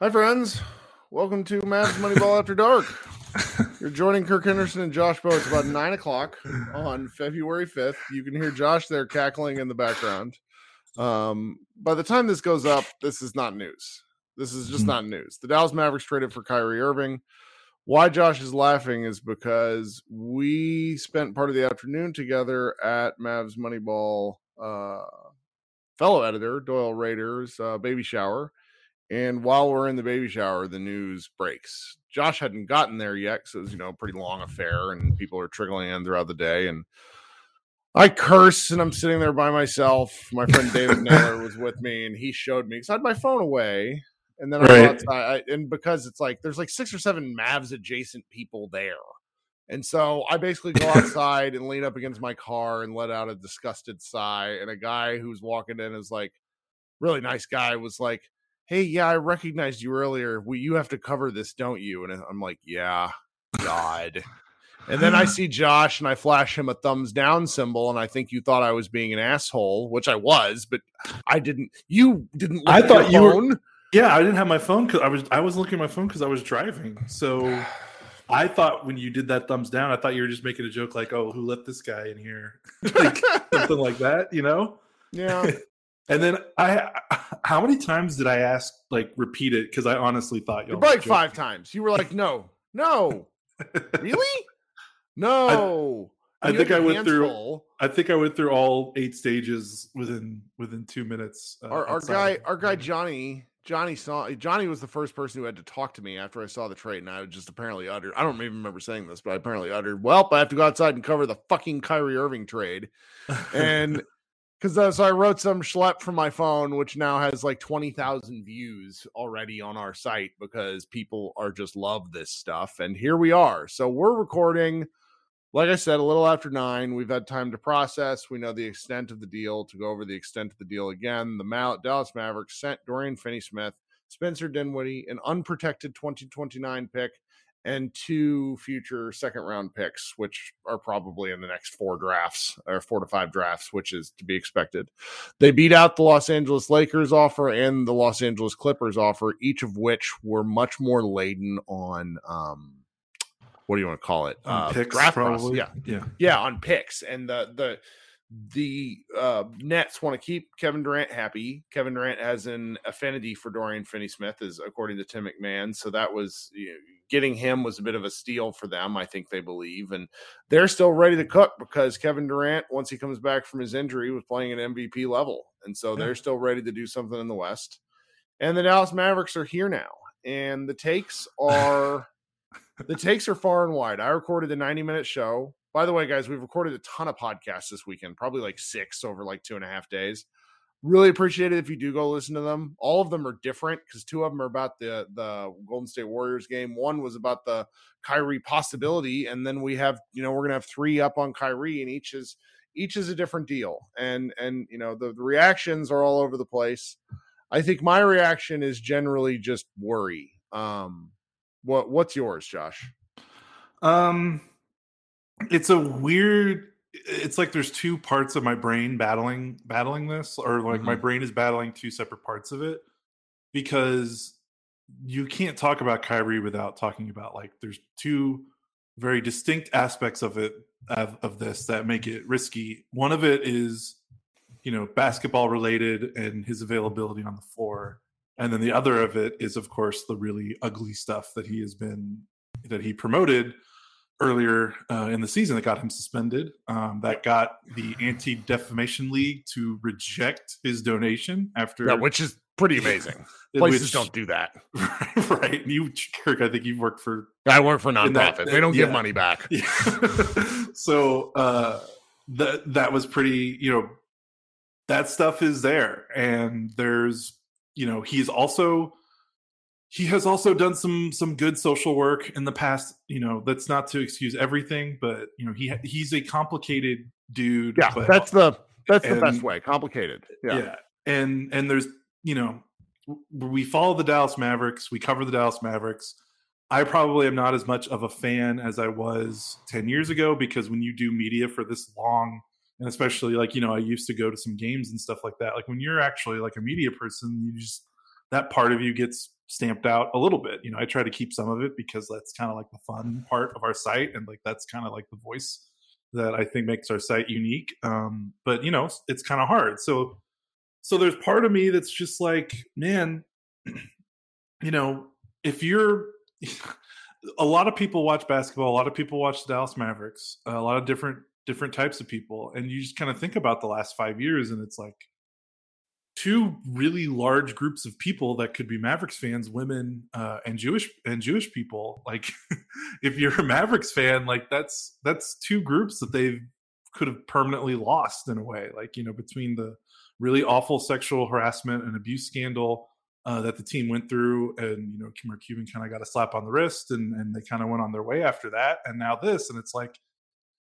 Hi, friends. Welcome to Mavs Moneyball After Dark. You're joining Kirk Henderson and Josh Bowe. It's about nine o'clock on February 5th. You can hear Josh there cackling in the background. Um, by the time this goes up, this is not news. This is just Mhm. not news. The Dallas Mavericks traded for Kyrie Irving. Why Josh is laughing is because we spent part of the afternoon together at Mavs Moneyball uh, fellow editor Doyle Rader's uh, baby shower. And while we're in the baby shower, the news breaks. Josh hadn't gotten there yet so it was, you know, a pretty long affair and people are trickling in throughout the day. And I curse and I'm sitting there by myself. My friend David Naylor was with me and he showed me because I had my phone away. And then I Right. outside, I, and because it's like there's like six or seven Mavs adjacent people there. And so I basically go outside and lean up against my car and let out a disgusted sigh. And a guy who's walking in is like, really nice guy, was like, Hey, yeah, I recognized you earlier. We, you have to cover this, don't you? And I'm like, Yeah, God. And then I see Josh and I flash him a thumbs down symbol, and I think you thought I was being an asshole, which I was, but I didn't. You didn't. Look I at thought you were- Yeah, I didn't have my phone because I was I was looking at my phone because I was driving. So I thought when you did that thumbs down, I thought you were just making a joke like, "Oh, who let this guy in here?" like something like that, you know. yeah. And then I, how many times did I ask like repeat it? Because I honestly thought You y'all probably were joking. five times. You were like, No, no, really? No. I you think I went through. full. I think I went through all eight stages within within two minutes. uh, our, our guy our guy johnny johnny saw johnny was the first person who had to talk to me after i saw the trade and i just apparently uttered i don't even remember saying this but i apparently uttered well i have to go outside and cover the fucking kyrie irving trade and because uh, so i wrote some schlep from my phone which now has like 20000 views already on our site because people are just love this stuff and here we are so we're recording like I said, a little after nine, we've had time to process. We know the extent of the deal. To go over the extent of the deal again, the Dallas Mavericks sent Dorian Finney Smith, Spencer Dinwiddie, an unprotected 2029 pick, and two future second round picks, which are probably in the next four drafts or four to five drafts, which is to be expected. They beat out the Los Angeles Lakers offer and the Los Angeles Clippers offer, each of which were much more laden on. Um, what do you want to call it? Uh, picks, draft process. Yeah, yeah. yeah, on picks, and the the the uh, Nets want to keep Kevin Durant happy. Kevin Durant has an affinity for Dorian Finney-Smith, is according to Tim McMahon. So that was you know, getting him was a bit of a steal for them. I think they believe, and they're still ready to cook because Kevin Durant, once he comes back from his injury, was playing at MVP level, and so Yeah. they're still ready to do something in the West. And the Dallas Mavericks are here now, and the takes are the takes are far and wide. I recorded the 90 minute show. By the way, guys, we've recorded a ton of podcasts this weekend, probably like six over like two and a half days. Really appreciate it if you do go listen to them. All of them are different because two of them are about the the Golden State Warriors game. One was about the Kyrie possibility, and then we have you know we're gonna have three up on Kyrie, and each is each is a different deal. And and you know the, the reactions are all over the place. I think my reaction is generally just worry. Um, what what's yours, Josh? Um, it's a weird it's like there's two parts of my brain battling battling this or like mm-hmm. my brain is battling two separate parts of it because you can't talk about Kyrie without talking about like there's two very distinct aspects of it of, of this that make it risky. One of it is you know basketball related and his availability on the floor and then the other of it is of course the really ugly stuff that he has been that he promoted earlier uh, in the season that got him suspended. Um, that got the Anti Defamation League to reject his donation after, yeah, which is pretty amazing. Places which, don't do that, right? You, Kirk, I think you've worked for. I work for nonprofit. That, they don't yeah. give money back. Yeah. so uh, that that was pretty. You know, that stuff is there, and there's you know he's also he has also done some some good social work in the past you know that's not to excuse everything but you know he he's a complicated dude yeah but, that's the that's and, the best way complicated yeah. yeah and and there's you know we follow the dallas mavericks we cover the dallas mavericks i probably am not as much of a fan as i was 10 years ago because when you do media for this long and especially like you know i used to go to some games and stuff like that like when you're actually like a media person you just that part of you gets stamped out a little bit. You know, I try to keep some of it because that's kind of like the fun part of our site, and like that's kind of like the voice that I think makes our site unique. Um, but you know, it's kind of hard. So, so there's part of me that's just like, man, you know, if you're a lot of people watch basketball, a lot of people watch the Dallas Mavericks, a lot of different different types of people, and you just kind of think about the last five years, and it's like two really large groups of people that could be Mavericks fans, women uh, and Jewish and Jewish people. Like, if you're a Mavericks fan, like that's that's two groups that they could have permanently lost in a way. Like, you know, between the really awful sexual harassment and abuse scandal uh, that the team went through, and you know, Mark Cuban kind of got a slap on the wrist, and and they kind of went on their way after that, and now this, and it's like,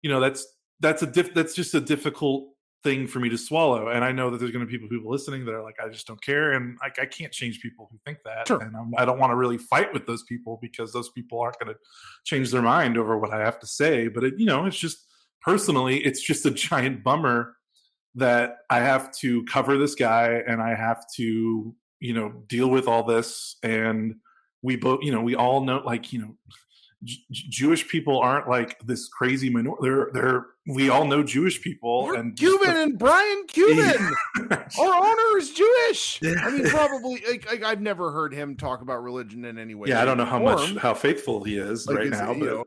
you know, that's that's a diff- that's just a difficult thing for me to swallow. And I know that there's going to be people, people listening that are like, I just don't care. And I, I can't change people who think that. Sure. And I'm, I do not want to really fight with those people because those people aren't going to change their mind over what I have to say. But, it, you know, it's just personally, it's just a giant bummer that I have to cover this guy and I have to, you know, deal with all this. And we both, you know, we all know, like, you know, Jewish people aren't like this crazy minority. They're they're we all know Jewish people We're and Cuban the, and Brian Cuban. Our owner is Jewish. I mean, probably like, like, I've never heard him talk about religion in any way. Yeah, I don't know how much how faithful he is like, right now, but know,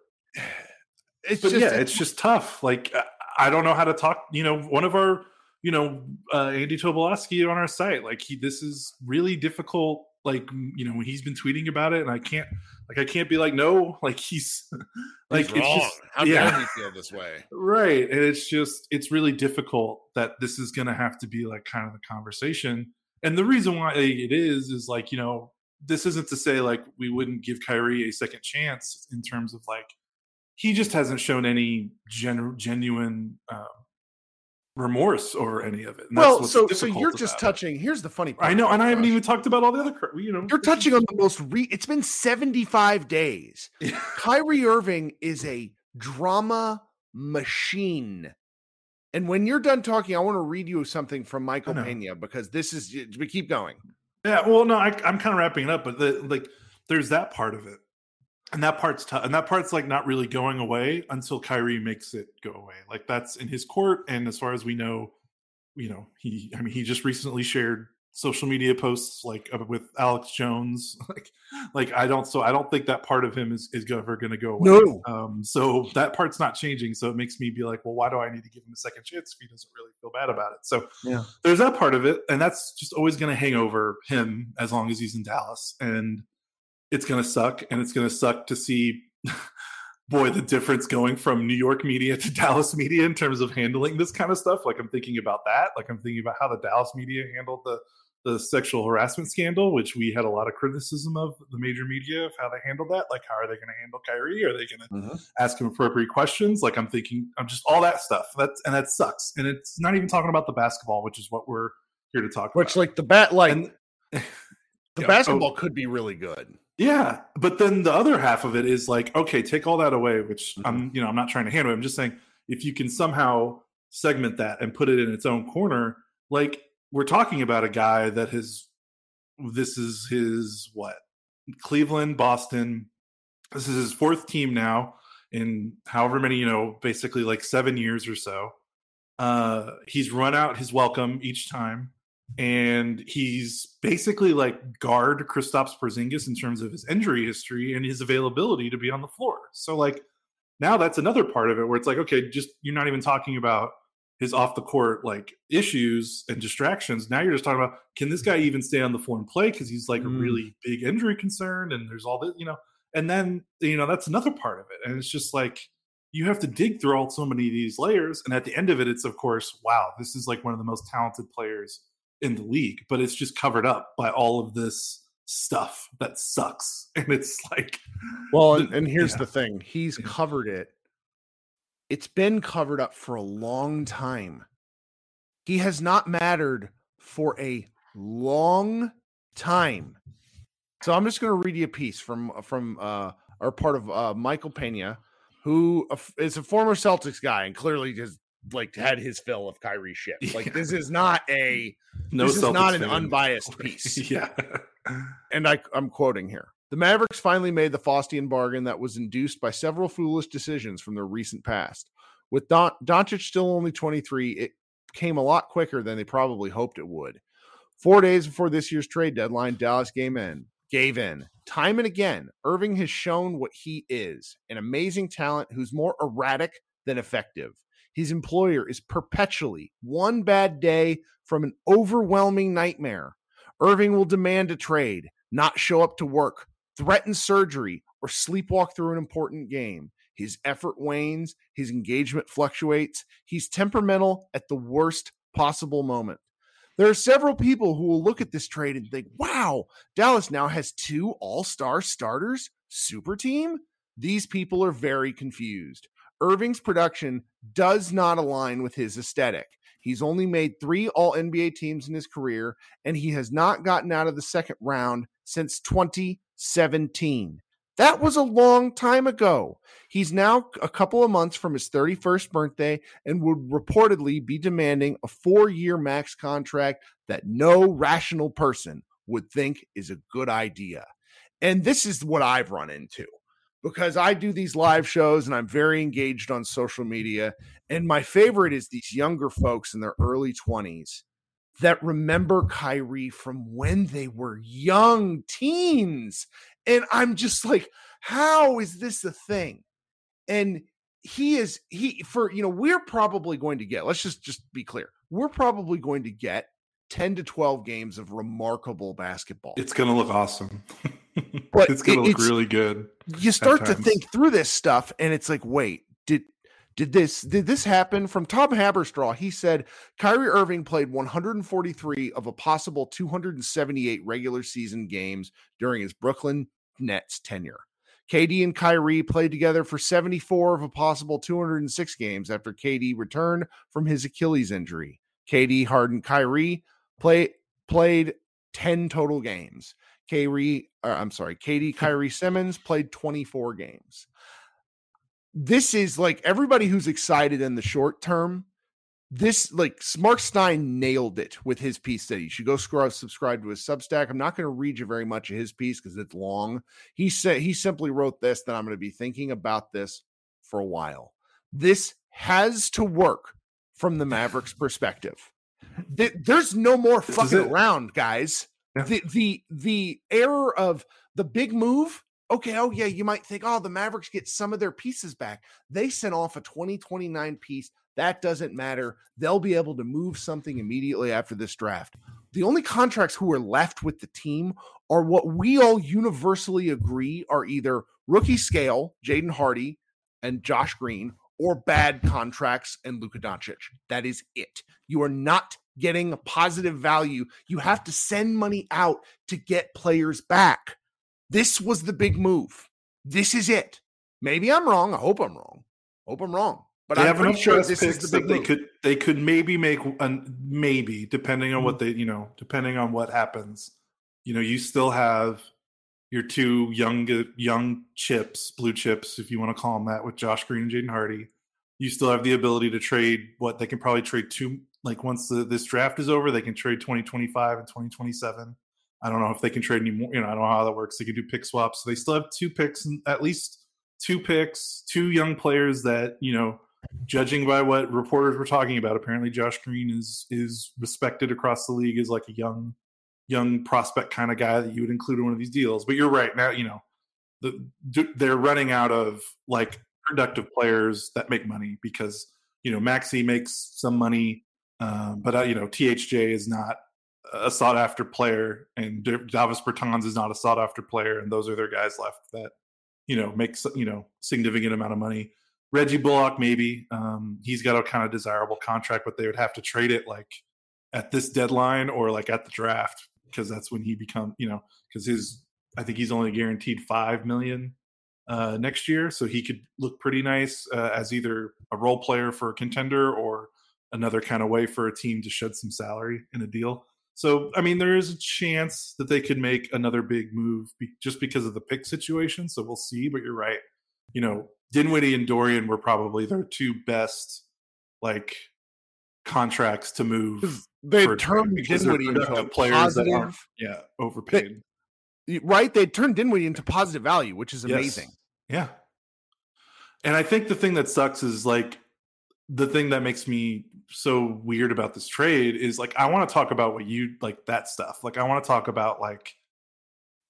it's but just, yeah, it's just tough. Like I don't know how to talk. You know, one of our you know uh, Andy Tobolowski on our site, like he this is really difficult like you know he's been tweeting about it and i can't like i can't be like no like he's like he's it's just how yeah. dare he feel this way? Right and it's just it's really difficult that this is gonna have to be like kind of the conversation. And the reason why it is is like you know this isn't to say like we wouldn't give Kyrie a second chance in terms of like he just hasn't shown any gen- genuine um, remorse over any of it. well, so so you're just touching. Here's the funny part. I know, and I haven't even talked about all the other. You know, you're touching on the most. Re- it's been 75 days. Kyrie Irving is a drama machine. And when you're done talking, I want to read you something from Michael Pina because this is. We keep going. Yeah, well, no, I, I'm kind of wrapping it up, but the, like, there's that part of it and that part's tough and that part's like not really going away until Kyrie makes it go away. Like that's in his court, and as far as we know, you know, he I mean he just recently shared social media posts like uh, with Alex Jones. Like like I don't so I don't think that part of him is is ever gonna go away. No. Um so that part's not changing. So it makes me be like, well, why do I need to give him a second chance if he doesn't really feel bad about it? So yeah, there's that part of it, and that's just always gonna hang over him as long as he's in Dallas. And it's going to suck and it's going to suck to see boy, the difference going from New York media to Dallas media in terms of handling this kind of stuff. Like I'm thinking about that. Like I'm thinking about how the Dallas media handled the the sexual harassment scandal, which we had a lot of criticism of the major media of how they handled that. Like, how are they going to handle Kyrie? Are they going to mm-hmm. ask him appropriate questions? Like, I'm thinking, I'm just all that stuff. That's and that sucks. And it's not even talking about the basketball, which is what we're here to talk which, about. Which, like the bat, like and, the yeah, basketball oh, could be really good. Yeah, but then the other half of it is like, okay, take all that away. Which mm-hmm. I'm, you know, I'm not trying to handle. It. I'm just saying if you can somehow segment that and put it in its own corner, like we're talking about a guy that has this is his what Cleveland, Boston. This is his fourth team now in however many, you know, basically like seven years or so. Uh, he's run out his welcome each time, and he's basically like guard Kristaps Porzingis in terms of his injury history and his availability to be on the floor. So like now that's another part of it where it's like, okay, just you're not even talking about his off the court like issues and distractions. Now you're just talking about can this guy even stay on the floor and play because he's like mm. a really big injury concern and there's all this, you know. And then you know that's another part of it, and it's just like you have to dig through all so many of these layers, and at the end of it, it's of course, wow, this is like one of the most talented players in the league, but it's just covered up by all of this stuff that sucks, and it's like, well, and, and here's yeah. the thing: he's covered it it's been covered up for a long time. He has not mattered for a long time. So I'm just going to read you a piece from from uh, our part of uh, Michael Pina, who is a former Celtics guy and clearly has like had his fill of Kyrie shit. Like yeah. this is not a no this is not an unbiased piece. yeah. and I I'm quoting here. The Mavericks finally made the Faustian bargain that was induced by several foolish decisions from their recent past. With Don- Doncic still only 23, it came a lot quicker than they probably hoped it would. Four days before this year's trade deadline, Dallas gave in. Gave in. Time and again, Irving has shown what he is an amazing talent who's more erratic than effective. His employer is perpetually one bad day from an overwhelming nightmare. Irving will demand a trade, not show up to work, threaten surgery, or sleepwalk through an important game. His effort wanes, his engagement fluctuates. He's temperamental at the worst possible moment. There are several people who will look at this trade and think, wow, Dallas now has two all star starters, super team. These people are very confused. Irving's production does not align with his aesthetic. He's only made three all NBA teams in his career, and he has not gotten out of the second round since 2017. That was a long time ago. He's now a couple of months from his 31st birthday and would reportedly be demanding a four year max contract that no rational person would think is a good idea. And this is what I've run into because I do these live shows and I'm very engaged on social media. And my favorite is these younger folks in their early 20s that remember Kyrie from when they were young teens. And I'm just like, how is this a thing? And he is he for you know we're probably going to get let's just just be clear we're probably going to get 10 to 12 games of remarkable basketball it's going to look awesome but it's going to look really good you start to think through this stuff and it's like wait did did this did this happen from Tom Haberstroh? He said Kyrie Irving played 143 of a possible 278 regular season games during his Brooklyn Nets tenure. KD and Kyrie played together for 74 of a possible 206 games after KD returned from his Achilles injury. KD, Harden, Kyrie play, played 10 total games. Kyrie, or I'm sorry, KD Kyrie Simmons played 24 games this is like everybody who's excited in the short term. This like Mark Stein nailed it with his piece that you should go scroll subscribe to his Substack. I'm not going to read you very much of his piece because it's long. He said he simply wrote this that I'm going to be thinking about this for a while. This has to work from the Mavericks perspective. There's no more fucking around, guys. Yeah. The the the error of the big move okay, oh yeah, you might think, oh, the Mavericks get some of their pieces back. They sent off a 2029 piece. That doesn't matter. They'll be able to move something immediately after this draft. The only contracts who are left with the team are what we all universally agree are either rookie scale, Jaden Hardy, and Josh Green or bad contracts and Luka Doncic. That is it. You are not getting a positive value. You have to send money out to get players back. This was the big move. This is it. Maybe I'm wrong. I hope I'm wrong. Hope I'm wrong. But they I'm have enough sure this is the big they move. could they could maybe make an maybe depending on Mm-hmm. what they you know depending on what happens. You know, you still have your two young young chips, blue chips, if you want to call them that, with Josh Green and Jaden Hardy. You still have the ability to trade what they can probably trade two like once the, this draft is over, they can trade 2025 and 2027. I don't know if they can trade anymore. You know, I don't know how that works. They can do pick swaps. So they still have two picks, at least two picks, two young players that you know. Judging by what reporters were talking about, apparently Josh Green is is respected across the league as like a young, young prospect kind of guy that you would include in one of these deals. But you're right now, you know, the, they're running out of like productive players that make money because you know Maxi makes some money, um, but uh, you know THJ is not a sought after player, and Davis Bertans is not a sought after player, and those are their guys left that you know makes you know significant amount of money. Reggie Bullock, maybe um, he's got a kind of desirable contract, but they would have to trade it like at this deadline or like at the draft because that's when he become you know because his I think he's only guaranteed five million uh, next year, so he could look pretty nice uh, as either a role player for a contender or another kind of way for a team to shed some salary in a deal. So, I mean, there is a chance that they could make another big move be- just because of the pick situation. So we'll see. But you're right. You know, Dinwiddie and Dorian were probably their two best like contracts to move. They for a trade turned Dinwiddie into players that aren't, yeah, overpaid. right? They turned Dinwiddie into positive value, which is Yes. amazing. Yeah. And I think the thing that sucks is like the thing that makes me so weird about this trade is like I want to talk about what you like that stuff. Like I want to talk about like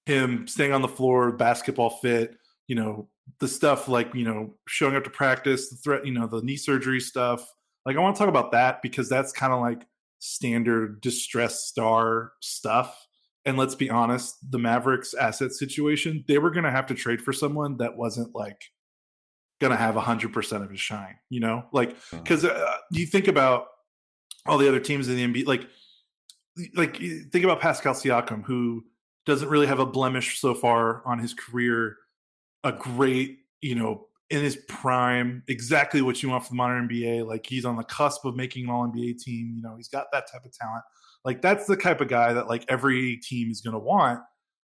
him staying on the floor, basketball fit, you know, the stuff like, you know, showing up to practice, the threat, you know, the knee surgery stuff. Like I want to talk about that because that's kind of like standard distress star stuff. And let's be honest, the Mavericks asset situation, they were going to have to trade for someone that wasn't like going to have 100% of his shine, you know? Like, because uh, you think about all the other teams in the NBA, like, like think about Pascal Siakam, who doesn't really have a blemish so far on his career, a great, you know, in his prime, exactly what you want from the modern NBA. Like he's on the cusp of making an all NBA team. You know, he's got that type of talent. Like that's the type of guy that like every team is going to want.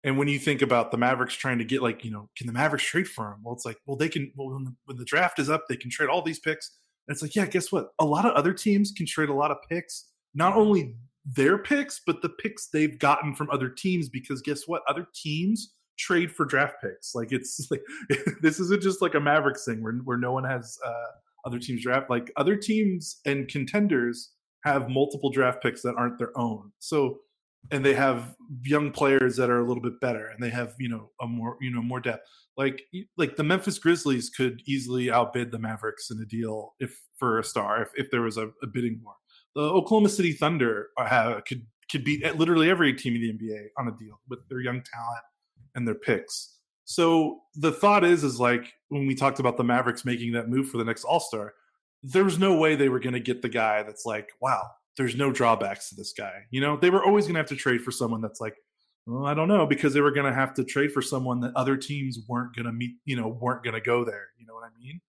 And when you think about the Mavericks trying to get like, you know, can the Mavericks trade for him? Well, it's like, well, they can. Well, when the, when the draft is up, they can trade all these picks. And it's like, yeah, guess what? A lot of other teams can trade a lot of picks. Not only their picks, but the picks they've gotten from other teams. Because guess what? Other teams trade for draft picks. Like it's like this isn't just like a Mavericks thing where where no one has uh, other teams draft. Like other teams and contenders have multiple draft picks that aren't their own. So and they have young players that are a little bit better and they have you know a more you know more depth. Like like the memphis grizzlies could easily outbid the mavericks in a deal if for a star if, if there was a, a bidding war. The oklahoma city thunder uh, have, could could beat eh, literally every team in the nba on a deal with their young talent and their picks. So the thought is is like when we talked about the mavericks making that move for the next all-star there was no way they were going to get the guy that's like wow there's no drawbacks to this guy. You know, they were always going to have to trade for someone that's like, well, I don't know, because they were going to have to trade for someone that other teams weren't going to meet, you know, weren't going to go there. You know what I mean?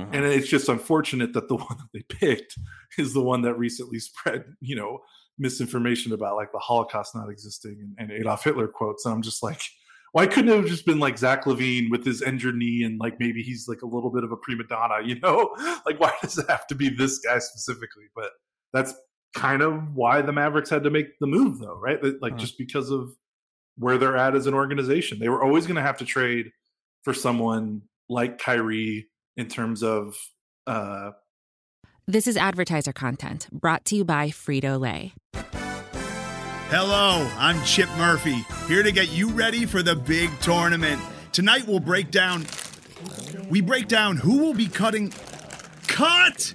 Mm-hmm. And it's just unfortunate that the one that they picked is the one that recently spread, you know, misinformation about like the Holocaust not existing and, and Adolf Hitler quotes. And I'm just like, why couldn't it have just been like Zach LaVine with his injured knee and like maybe he's like a little bit of a prima donna, you know? Like, why does it have to be this guy specifically? But that's kind of why the Mavericks had to make the move, though, right? Like hmm. just because of where they're at as an organization, they were always going to have to trade for someone like Kyrie in terms of. Uh, this is advertiser content brought to you by Frito Lay. Hello, I'm Chip Murphy, here to get you ready for the big tournament. Tonight we'll break down. We break down who will be cutting. Cut!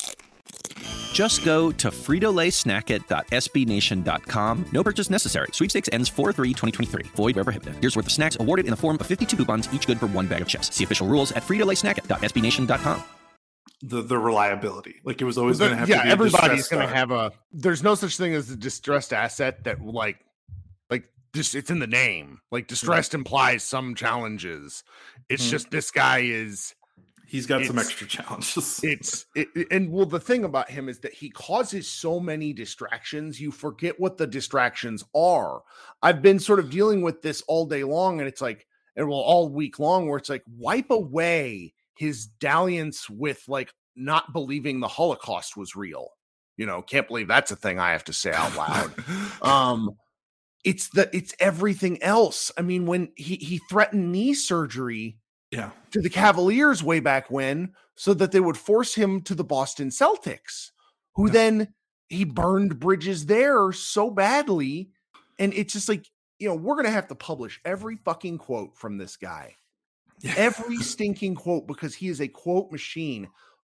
Just go to fritolaysnackit.sbnation.com. No purchase necessary. Sweepstakes ends 4-3-2023. Void where prohibited. Here's worth of snacks awarded in the form of 52 coupons, each good for one bag of chips. See official rules at fritolaysnackit.sbnation.com. The the reliability, like it was always going to have. yeah, to be a everybody's going to have a. There's no such thing as a distressed asset that like, like just it's in the name. Like distressed implies some challenges. It's Mhm. just this guy is. He's got some extra challenges. It's it, it- and well, the thing about him is that he causes so many distractions. You forget what the distractions are. I've been sort of dealing with this all day long, and it's like, and well, all week long, where it's like, wipe away his dalliance with like not believing the Holocaust was real. You know, can't believe that's a thing I have to say out loud. um, it's the it's everything else. I mean, when he he threatened knee surgery yeah, to the Cavaliers way back when so that they would force him to the Boston Celtics, who Yeah. then he burned bridges there so badly. And it's just like, you know, we're going to have to publish every fucking quote from this guy, Yeah. every stinking quote, because he is a quote machine.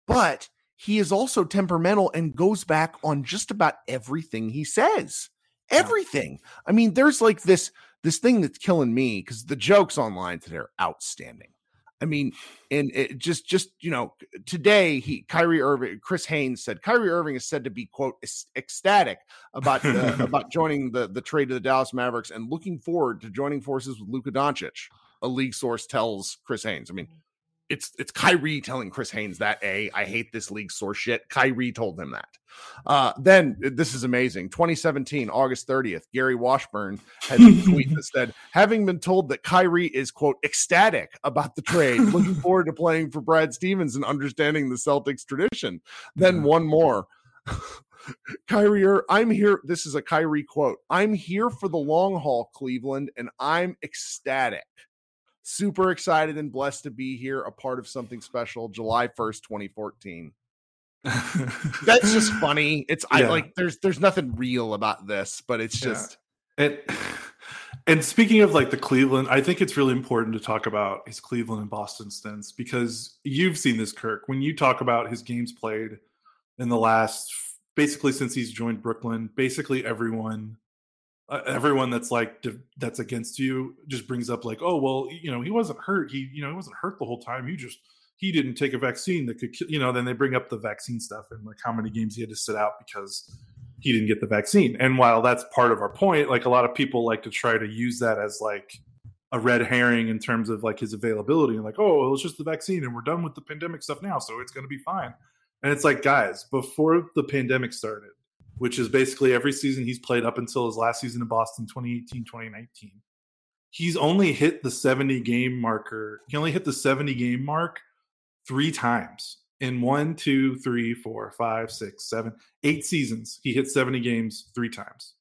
But he is also temperamental and goes back on just about everything he says. Everything. I mean, there's like this this thing that's killing me because the jokes online today are outstanding. I mean, and it just just you know, today he Kyrie Irving, Chris Haynes said Kyrie Irving is said to be quote ecstatic about uh, about joining the the trade to the Dallas Mavericks and looking forward to joining forces with Luka Doncic. A league source tells Chris Haynes. I mean, it's it's Kyrie telling Chris Haynes that a I hate this league source shit. Kyrie told him that. Uh, then this is amazing. 2017, August 30th, Gary Washburn had a tweet that said, having been told that Kyrie is quote ecstatic about the trade, looking forward to playing for Brad Stevens and understanding the Celtics tradition. Then one more. Kyrie, I'm here. This is a Kyrie quote. I'm here for the long haul, Cleveland, and I'm ecstatic. Super excited and blessed to be here, a part of something special. July 1st, 2014. That's just funny. It's I like there's there's nothing real about this, but it's Yeah. just And and speaking of like the Cleveland, I think it's really important to talk about his Cleveland and Boston stints because you've seen this, Kirk. When you talk about his games played in the last, basically since he's joined Brooklyn, basically everyone, uh, everyone that's like that's against you just brings up like, oh well, you know, he wasn't hurt. He you know he wasn't hurt the whole time. He just he didn't take a vaccine that could, ki-" you know. Then they bring up the vaccine stuff and like how many games he had to sit out because he didn't get the vaccine. And while that's part of our point, like a lot of people like to try to use that as like a red herring in terms of like his availability and like, oh, it was just the vaccine and we're done with the pandemic stuff now, so it's going to be fine. And it's like, guys, before the pandemic started, which is basically every season he's played up until his last season in Boston, 2018, 2019, he's only hit the 70 game marker. He only hit the 70 game mark three times in one, two, three, four, five, six, seven, eight seasons. He hit 70 games three times.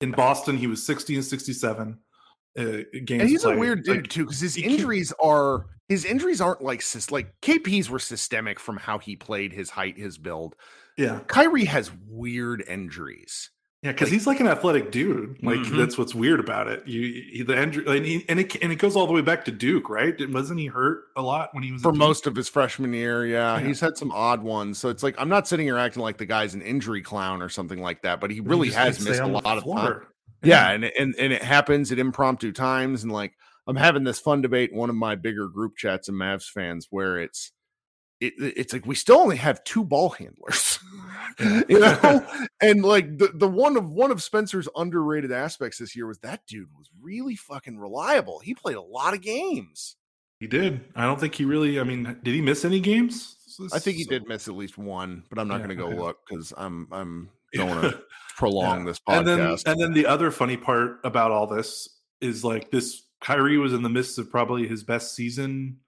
In Boston, he was 60 and 67 uh, games. and he's a weird dude Like, too because his injuries are his injuries aren't like like KP's were systemic from how he played, his height, his build. Yeah, Kyrie has weird injuries. yeah, because Like- he's like an athletic dude. Like Mhm. that's what's weird about it. You he, the injury, and, he, and it and it goes all the way back to Duke, right? Wasn't he hurt a lot when he was for most of his freshman year. Yeah, Yeah. he's had some odd ones. So it's like I'm not sitting here acting like the guy's an injury clown or something like that, but he But he really has missed a lot of time. floor. Yeah, and, and and it happens at impromptu times, and like I'm having this fun debate in one of my bigger group chats of Mavs fans where it's it, it's like we still only have two ball handlers, you know, and like the the one of one of Spencer's underrated aspects this year was that dude was really fucking reliable. He played a lot of games. He did. I don't think he really. I mean, did he miss any games? I think he did miss at least one, but I'm not Yeah, going to go okay. look because I'm I'm don't want to prolong Yeah. this And then, podcast. and then the other funny part about all this is like this: Kyrie was in the midst of probably his best season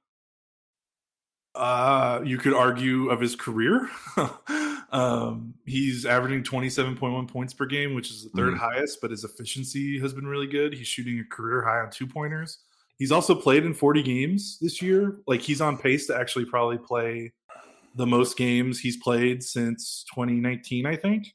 Uh, you could argue of his career. um, he's averaging 27.1 points per game, which is the 3rd Mhm. highest, but his efficiency has been really good. He's shooting a career high on two pointers. He's also played in 40 games this year. Like he's on pace to actually probably play the most games he's played since 2019, I think.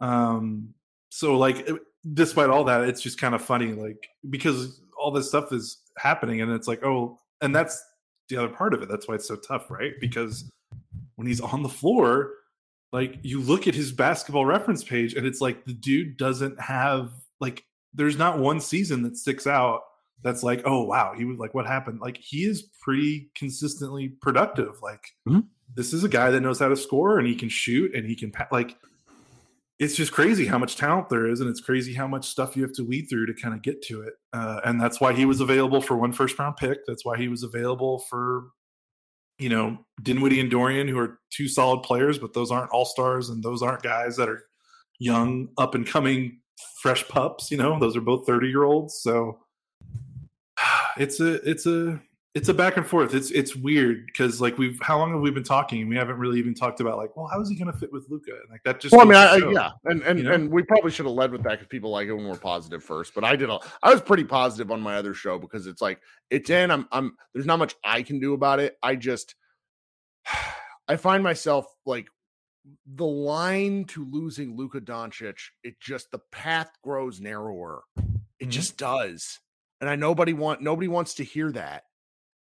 Um, so like despite all that, it's just kind of funny, like because all this stuff is happening, and it's like, oh, and that's the other part of it. That's why it's so tough, right? Because when he's on the floor, like you look at his basketball reference page, and it's like the dude doesn't have like there's not one season that sticks out that's like, oh wow, he was like, what happened? Like he is pretty consistently productive. Like Mhm. this is a guy that knows how to score and he can shoot and he can pa- like. It's just crazy how much talent there is, and it's crazy how much stuff you have to weed through to kind of get to it. Uh, and that's why he was available for one first round pick. That's why he was available for, you know, Dinwiddie and Dorian, who are two solid players, but those aren't all stars, and those aren't guys that are young, up and coming, fresh pups. You know, those are both thirty year olds. So it's a it's a it's a back and forth. It's it's weird because like we've how long have we been talking we haven't really even talked about like well how is he going to fit with Luka and like that just Well, I mean, I, show. yeah, and and you know? and we probably should have led with that because people like it when we're positive first. But I did. A, I was pretty positive on my other show because it's like it's in. I'm. I'm. There's not much I can do about it. I just. I find myself like the line to losing Luka Doncic. It just the path grows narrower. It Mhm. just does, and I nobody want nobody wants to hear that.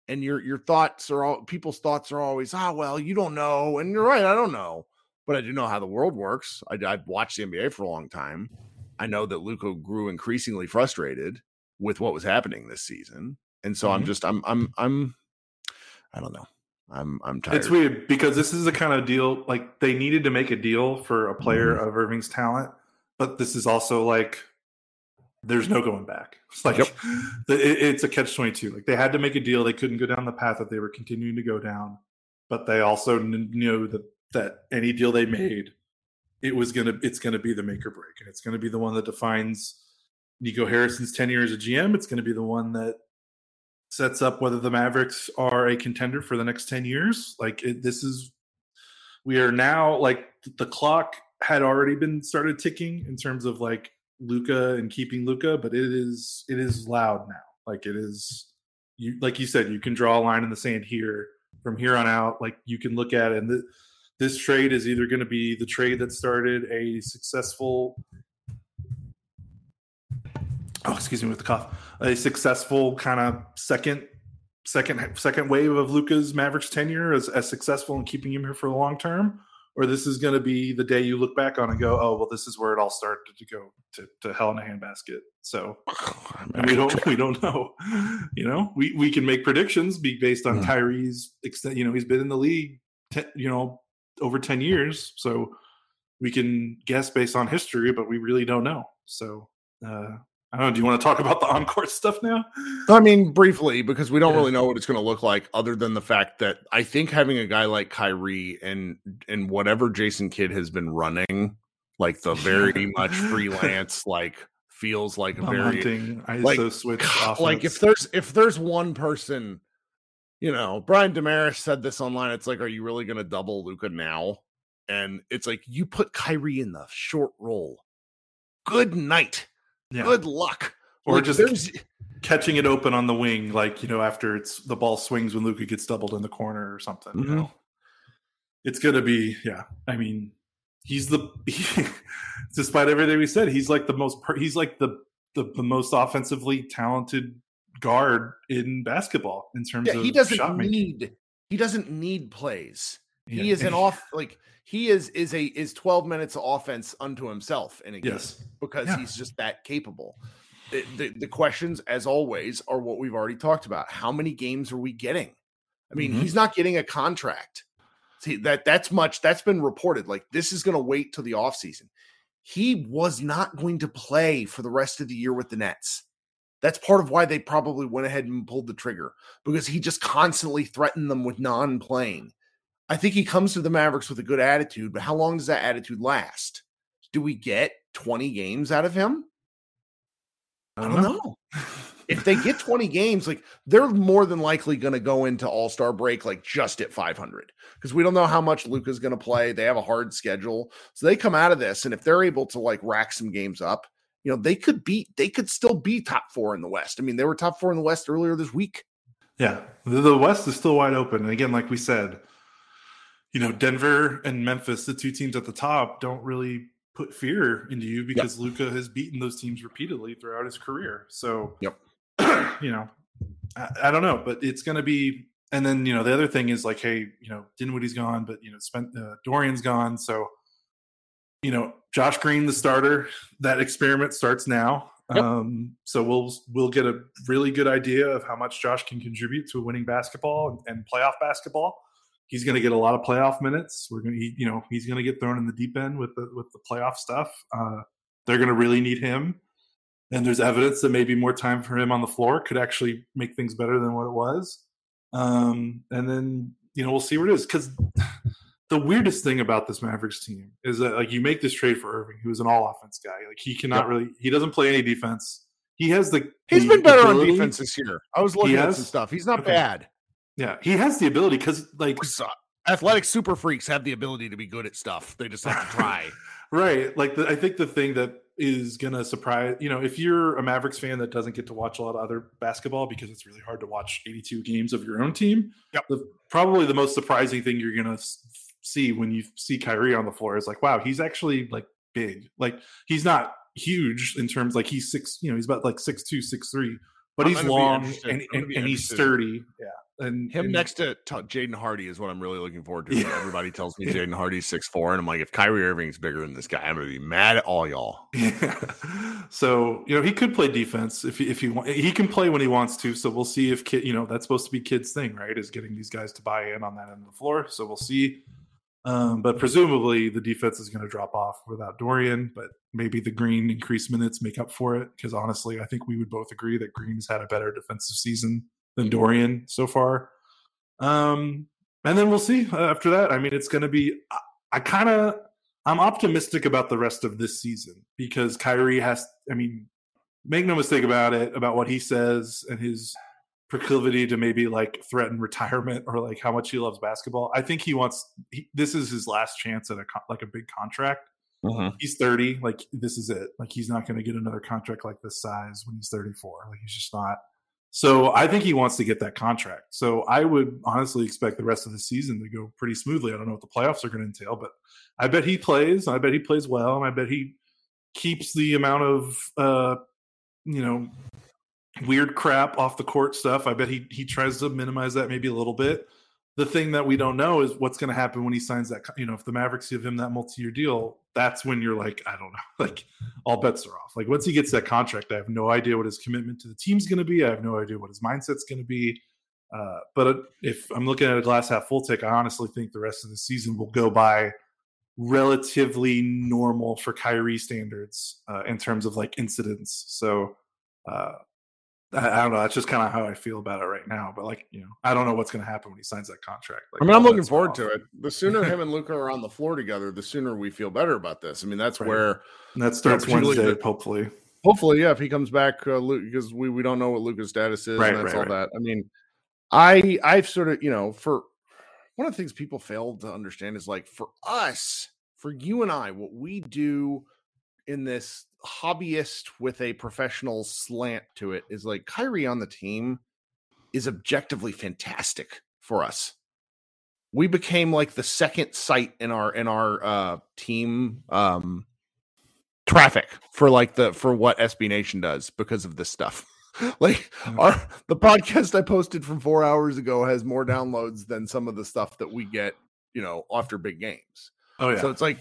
And your your thoughts are all people's thoughts are always ah well you don't know and you're right I don't know but I do know how the world works. I, I've watched the NBA for a long time. I know that Luka grew increasingly frustrated with what was happening this season, and so I'm Mhm. just I'm I'm I'm I don't know. I'm I'm tired. It's weird because this is the kind of deal like they needed to make a deal for a player Mm-hmm. of Irving's talent, but this is also like there's no going back. It's like Yep. the, it- it's a catch twenty two. Like they had to make a deal. They couldn't go down the path that they were continuing to go down, but they also kn- knew that that any deal they made, it was gonna it's gonna be the make or break, and it's gonna be the one that defines Nico Harrison's tenure as a GM. It's gonna be the one that sets up whether the Mavericks are a contender for the next 10 years. Like it, this is we are now like the clock had already been started ticking in terms of like Luka and keeping Luka, but it is it is loud now. Like it is you like you said you can draw a line in the sand here. From here on out like you can look at it and th- this trade is either going to be the trade that started a successful oh excuse me with the cough. A successful kind of second second second wave of Luka's Mavericks tenure as, as successful in keeping him here for the long term, or this is going to be the day you look back on and go, oh well, this is where it all started to go to, to hell in a handbasket. So and we don't we don't know. You know, we we can make predictions be based on Hmm. Kyrie's extent. You know, he's been in the league, ten, you know, over ten years, so we can guess based on history, but we really don't know. So. uh I don't know. Do you want to talk about the on-court stuff now? I mean, briefly, because we don't Yeah. really know what it's going to look like, other than the fact that I think having a guy like Kyrie and and whatever Jason Kidd has been running, like the very much freelance, like feels like a Bum very hunting, ISO like, switch off. like if there's if there's one person, you know, Brian Damaris said this online. It's like, are you really going to double Luka now? And it's like you put Kyrie in the short roll. Good night. Yeah. Good luck. Or Like, just there's- catching it open on the wing, like you know, after it's the ball swings when Luka gets doubled in the corner or something. Mhm. You know, it's gonna be yeah. I mean, he's the despite everything we said, he's like the most he's like the, the the most offensively talented guard in basketball in terms yeah, of he doesn't need he doesn't need plays. He Yeah. is an off like he is is a is 12 minutes of offense unto himself in a game Yes. because Yeah. he's just that capable. The, the, the questions, as always, are what we've already talked about. How many games are we getting? I mean, Mhm. he's not getting a contract. See that that's much that's been reported. Like this is going to wait till the offseason. He was not going to play for the rest of the year with the Nets. That's part of why they probably went ahead and pulled the trigger because he just constantly threatened them with non-playing. I think he comes to the Mavericks with a good attitude, but how long does that attitude last? Do we get 20 games out of him? I don't know. if they get 20 games, like they're more than likely going to go into All Star break like just at 500 because we don't know how much Luka's going to play. They have a hard schedule, so they come out of this, and if they're able to like rack some games up, you know, they could beat, they could still be top four in the West. I mean, they were top four in the West earlier this week. Yeah, the, the West is still wide open, and again, like we said, you know, Denver and Memphis, the two teams at the top, don't really put fear into you because yep. Luka has beaten those teams repeatedly throughout his career. So, yep you know, I, I, don't know, but it's going to be. And then you know the other thing is like, hey, you know, Dinwiddie's gone, but you know, spent uh, Dorian's gone, so you know, Josh Green, the starter. That experiment starts now. Yep. Um, so we'll we'll get a really good idea of how much Josh can contribute to winning basketball and, and playoff basketball. He's going to get a lot of playoff minutes. We're going to, you know, he's going to get thrown in the deep end with the with the playoff stuff. Uh, they're going to really need him and there's evidence that maybe more time for him on the floor could actually make things better than what it was. Um, and then you know we'll see where it is because the weirdest thing about this Mavericks team is that like you make this trade for Irving, who is an all offense guy. Like he cannot really, he doesn't play any defense. He has the he's the been better ability. on defense this year. I was looking at some stuff. He's not okay. bad. Yeah, he has the ability because like athletic super freaks have the ability to be good at stuff. They just have to try. right. Like the, I think the thing that is going to surprise you know if you're a mavericks fan that doesn't get to watch a lot of other basketball because it's really hard to watch 82 games of your own team yep. the, probably the most surprising thing you're going to see when you see Kyrie on the floor is like wow he's actually like big like he's not huge in terms like he's six you know he's about like six two six three but I'm he's long and, and, and he's sturdy yeah and him and, next to t- Jaden Hardy is what I'm really looking forward to. Yeah. Everybody tells me Jaden Hardy's six four, and I'm like, if Kyrie Irving's bigger than this guy, I'm gonna be mad at all y'all. Yeah. So you know he could play defense if he, if he want. He can play when he wants to. So we'll see if Kidd. You know that's supposed to be Kidd's thing, right? Is getting these guys to buy in on that end of the floor. So we'll see. Um, but presumably the defense is going to drop off without Dorian. But maybe the Green increased minutes make up for it. Because honestly, I think we would both agree that Green's had a better defensive season than Dorian so far. Um, and then we'll see uh, after that. I mean, it's going to be. I, I kind of I'm optimistic about the rest of this season because Kyrie has. I mean, make no mistake about it about what he says and his proclivity to maybe like threaten retirement or like how much he loves basketball. I think he wants. He, this is his last chance at a like a big contract. Mm-hmm. He's 30. Like this is it. Like he's not going to get another contract like this size when he's 34. Like he's just not. So I think he wants to get that contract. So I would honestly expect the rest of the season to go pretty smoothly. I don't know what the playoffs are going to entail, but I bet he plays. I bet he plays well, and I bet he keeps the amount of uh, you know weird crap off the court stuff. I bet he he tries to minimize that maybe a little bit the thing that we don't know is what's going to happen when he signs that. You know, if the Mavericks give him that multi-year deal, that's when you're like, I don't know, like all bets are off. Like once he gets that contract, I have no idea what his commitment to the team's going to be. I have no idea what his mindset's going to be. Uh, but if I'm looking at a glass half full take, I honestly think the rest of the season will go by relatively normal for Kyrie standards uh, in terms of like incidents. So uh, I, don't know. That's just kind of how I feel about it right now. But like, you know, I don't know what's going to happen when he signs that contract. Like, I mean, I'm looking forward off. to it. The sooner him and Luka are on the floor together, the sooner we feel better about this. I mean, that's right. where and that starts Wednesday, hopefully. Hopefully, yeah. If he comes back, uh, because we we don't know what Luka's status is, right, and that's right, all that. I mean, I I've sort of you know for one of the things people fail to understand is like for us, for you and I, what we do in this hobbyist with a professional slant to it is like Kyrie on the team is objectively fantastic for us. We became like the second site in our in our uh team um traffic for like the for what SB Nation does because of this stuff. like mm. our the podcast I posted from 4 hours ago has more downloads than some of the stuff that we get, you know, after big games. Oh yeah. So it's like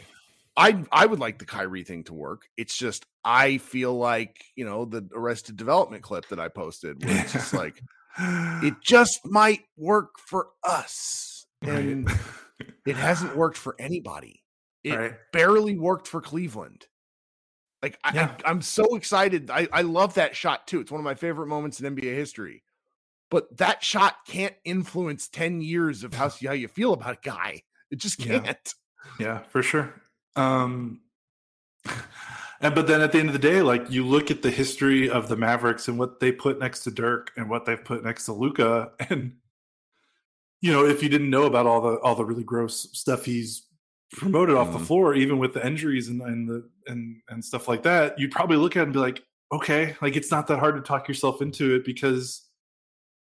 I I would like the Kyrie thing to work. It's just I feel like you know the Arrested Development clip that I posted. Where it's just like it just might work for us, and right. it hasn't worked for anybody. It right. barely worked for Cleveland. Like yeah. I, am so excited. I, I love that shot too. It's one of my favorite moments in NBA history. But that shot can't influence 10 years of how, how you feel about a guy. It just can't. Yeah, yeah for sure. Um, And but then at the end of the day, like you look at the history of the Mavericks and what they put next to Dirk and what they've put next to Luka, and you know, if you didn't know about all the all the really gross stuff he's promoted off the Mhm. floor, even with the injuries and, and the and and stuff like that, you'd probably look at it and be like, okay, like it's not that hard to talk yourself into it because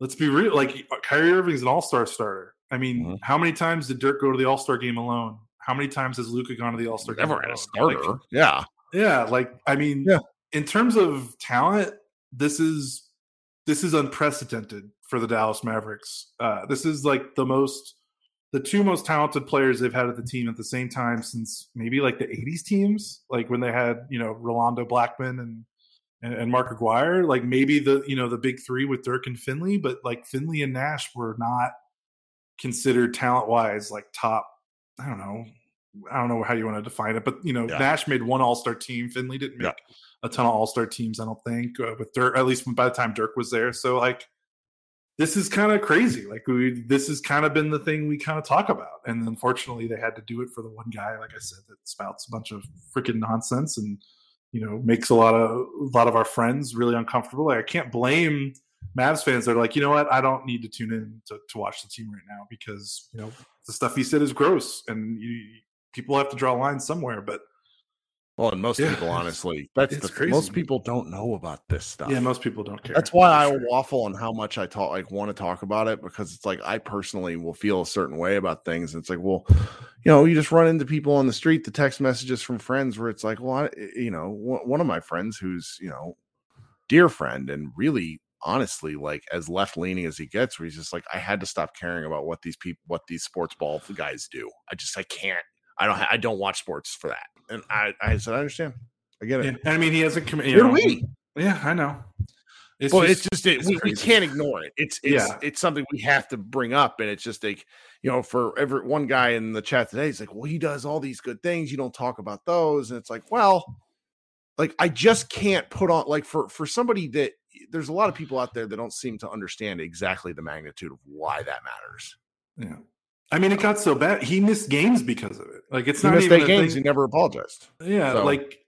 let's be real, like Kyrie Irving's an all star starter. I mean, Mhm. how many times did Dirk go to the All Star game alone? How many times has Luka gone to the All Star game? Never had a alone? Like, starter. yeah. yeah, like I mean, Yeah. in terms of talent, this is this is unprecedented for the Dallas Mavericks. Uh, this is like the most, the two most talented players they've had at the team at the same time since maybe like the '80s teams, like when they had you know Rolando Blackman and and, and Mark Aguirre. Like maybe the you know the big three with Dirk and Finley, but like Finley and Nash were not considered talent wise like top. I don't know. I don't know how you want to define it, but you know, Yeah. Nash made one All Star team. Finley didn't make Yeah. a ton of All Star teams. I don't think uh, with Dirk, at least by the time Dirk was there. So like, this is kind of crazy. Like we, this has kind of been the thing we kind of talk about, and unfortunately, they had to do it for the one guy, like I said, that spouts a bunch of freaking nonsense and you know makes a lot of a lot of our friends really uncomfortable. Like I can't blame Mavs fans that are like, you know what, I don't need to tune in to, to watch the team right now because you know the stuff he said is gross, and you, people have to draw lines somewhere. But Well, and most Yeah, people, honestly, that's the crazy. most people don't know about this stuff. yeah, most people don't care. That's why I sure. waffle on how much I talk, like want to talk about it because it's like I personally will feel a certain way about things. And it's like, well, you know, you just run into people on the street, the text messages from friends where it's like, well, I, you know, one one of my friends who's, you know, dear friend and really honestly like as left leaning as he gets, where he's just like, I had to stop caring about what these people, what these sports ball guys do. I just, I can't, I don't, ha- I don't watch sports for that. And I, I said, I understand. I get it. Yeah, and I mean, he hasn't committed. Who do we? Yeah, I know. It's well, just, it's just it, it's we, we can't ignore it. It's it's Yeah. it's something we have to bring up, and it's just like you know, for every one guy in the chat today, he's like, "Well, he does all these good things. You don't talk about those," and it's like, well, like I just can't put on like for for somebody that there's a lot of people out there that don't seem to understand exactly the magnitude of why that matters. Yeah. I mean, it got so bad. He missed games because of it. Like it's He not missed even games. thing- He never apologized. Yeah, So- like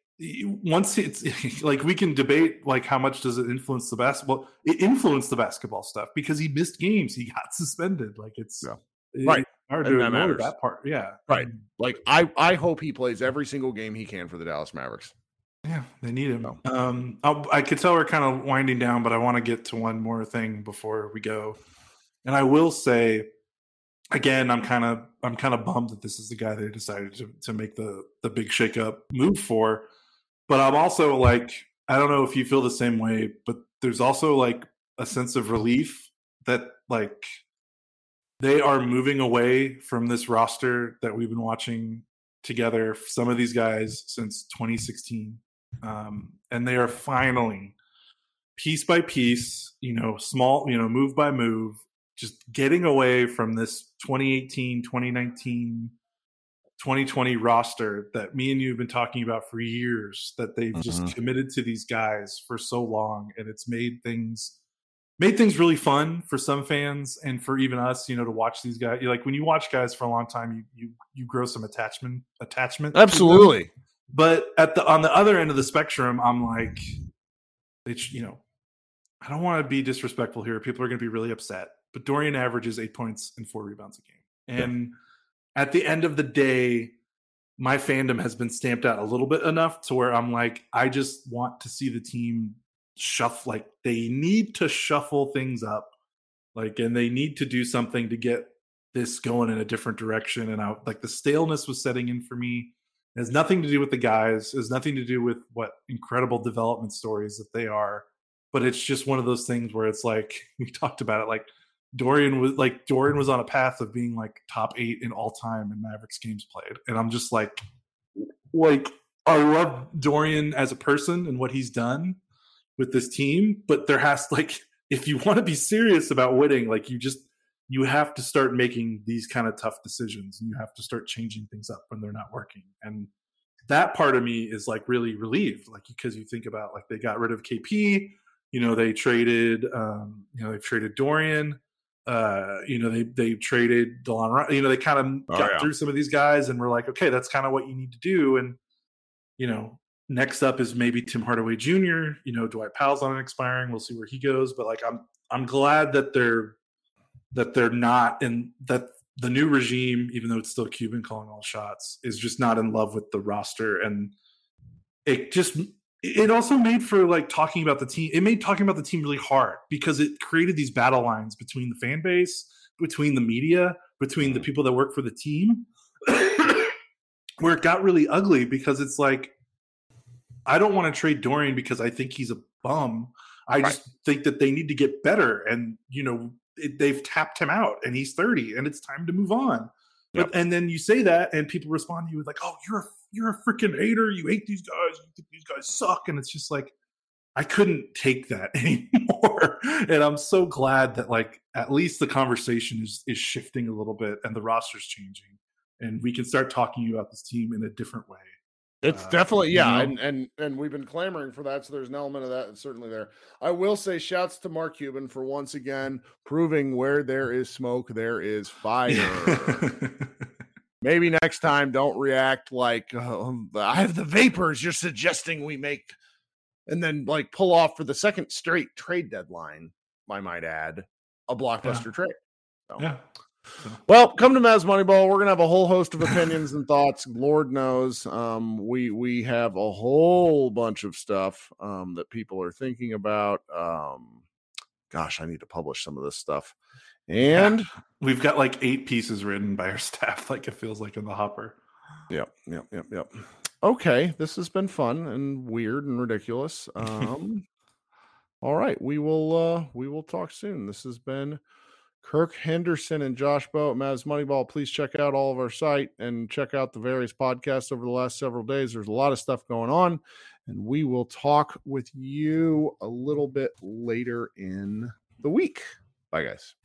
once it's like we can debate like how much does it influence the basketball? It influenced the basketball stuff because he missed games. He got suspended. Like it's Yeah. it- Right. Hard And to that matters. that part. Yeah. Right. Like I I hope he plays every single game he can for the Dallas Mavericks. Yeah, they need him. No. Um, I'll, I could tell we're kind of winding down, but I want to get to one more thing before we go. And I will say, again, I'm kind of I'm kind of bummed that this is the guy they decided to to make the the big shakeup move for. But I'm also like, I don't know if you feel the same way, but there's also like a sense of relief that like they are moving away from this roster that we've been watching together some of these guys since 2016 um, and they are finally piece by piece you know small you know move by move just getting away from this 2018 2019 2020 roster that me and you have been talking about for years that they've just Mhm. committed to these guys for so long and it's made things made things really fun for some fans and for even us you know to watch these guys like when you watch guys for a long time you you you grow some attachment attachment. Absolutely. but at the on the other end of the spectrum i'm like it's you know i don't want to be disrespectful here people are going to be really upset but dorian averages eight points and four rebounds a game and at the end of the day my fandom has been stamped out a little bit enough to where i'm like i just want to see the team shuffle like they need to shuffle things up like and they need to do something to get this going in a different direction and i like the staleness was setting in for me it has nothing to do with the guys. It has nothing to do with what incredible development stories that they are. But it's just one of those things where it's like we talked about it. Like Dorian was like Dorian was on a path of being like top eight in all time in Mavericks games played, and I'm just like, like I love Dorian as a person and what he's done with this team. But there has like if you want to be serious about winning, like you just you have to start making these kind of tough decisions and you have to start changing things up when they're not working and that part of me is like really relieved like because you think about like they got rid of kp you know they traded um you know they traded dorian uh you know they they traded delon you know they kind of Oh, got yeah. through some of these guys and we're like okay that's kind of what you need to do and you know next up is maybe Tim Hardaway Jr. You know, Dwight Powell's on an expiring. We'll see where he goes. But like, I'm I'm glad that they're that they're not in that the new regime, even though it's still Cuban calling all shots, is just not in love with the roster, and it just it also made for like talking about the team. It made talking about the team really hard because it created these battle lines between the fan base, between the media, between the mm-hmm. people that work for the team, where it got really ugly because it's like I don't want to trade Dorian because I think he's a bum. I right. just think that they need to get better, and you know it, they've tapped him out, and he's thirty, and it's time to move on. Yep. But, and then you say that, and people respond to you with like, "Oh, you're a you're a freaking hater. You hate these guys. You think these guys suck." And it's just like I couldn't take that anymore. and I'm so glad that like at least the conversation is is shifting a little bit, and the roster's changing, and we can start talking about this team in a different way. It's uh, definitely yeah, you know? and and and we've been clamoring for that, so there's an element of that certainly there. I will say shouts to Mark Cuban for once again proving where there is smoke, there is fire. Maybe next time, don't react like oh, I have the vapors. You're suggesting we make, and then like pull off for the second straight trade deadline. I might add a blockbuster yeah. trade. So. Yeah, well, come to Mavs Moneyball. We're gonna have a whole host of opinions and thoughts. Lord knows, um, we we have a whole bunch of stuff um, that people are thinking about. Um, gosh, I need to publish some of this stuff. And yeah. we've got like eight pieces written by our staff. Like it feels like in the hopper. Yep, yep, yep, yep. Okay, this has been fun and weird and ridiculous. Um, all right, we will uh, we will talk soon. This has been. Kirk Henderson and Josh Bowe at Mavs Moneyball. Please check out all of our site and check out the various podcasts over the last several days. There's a lot of stuff going on, and we will talk with you a little bit later in the week. Bye, guys.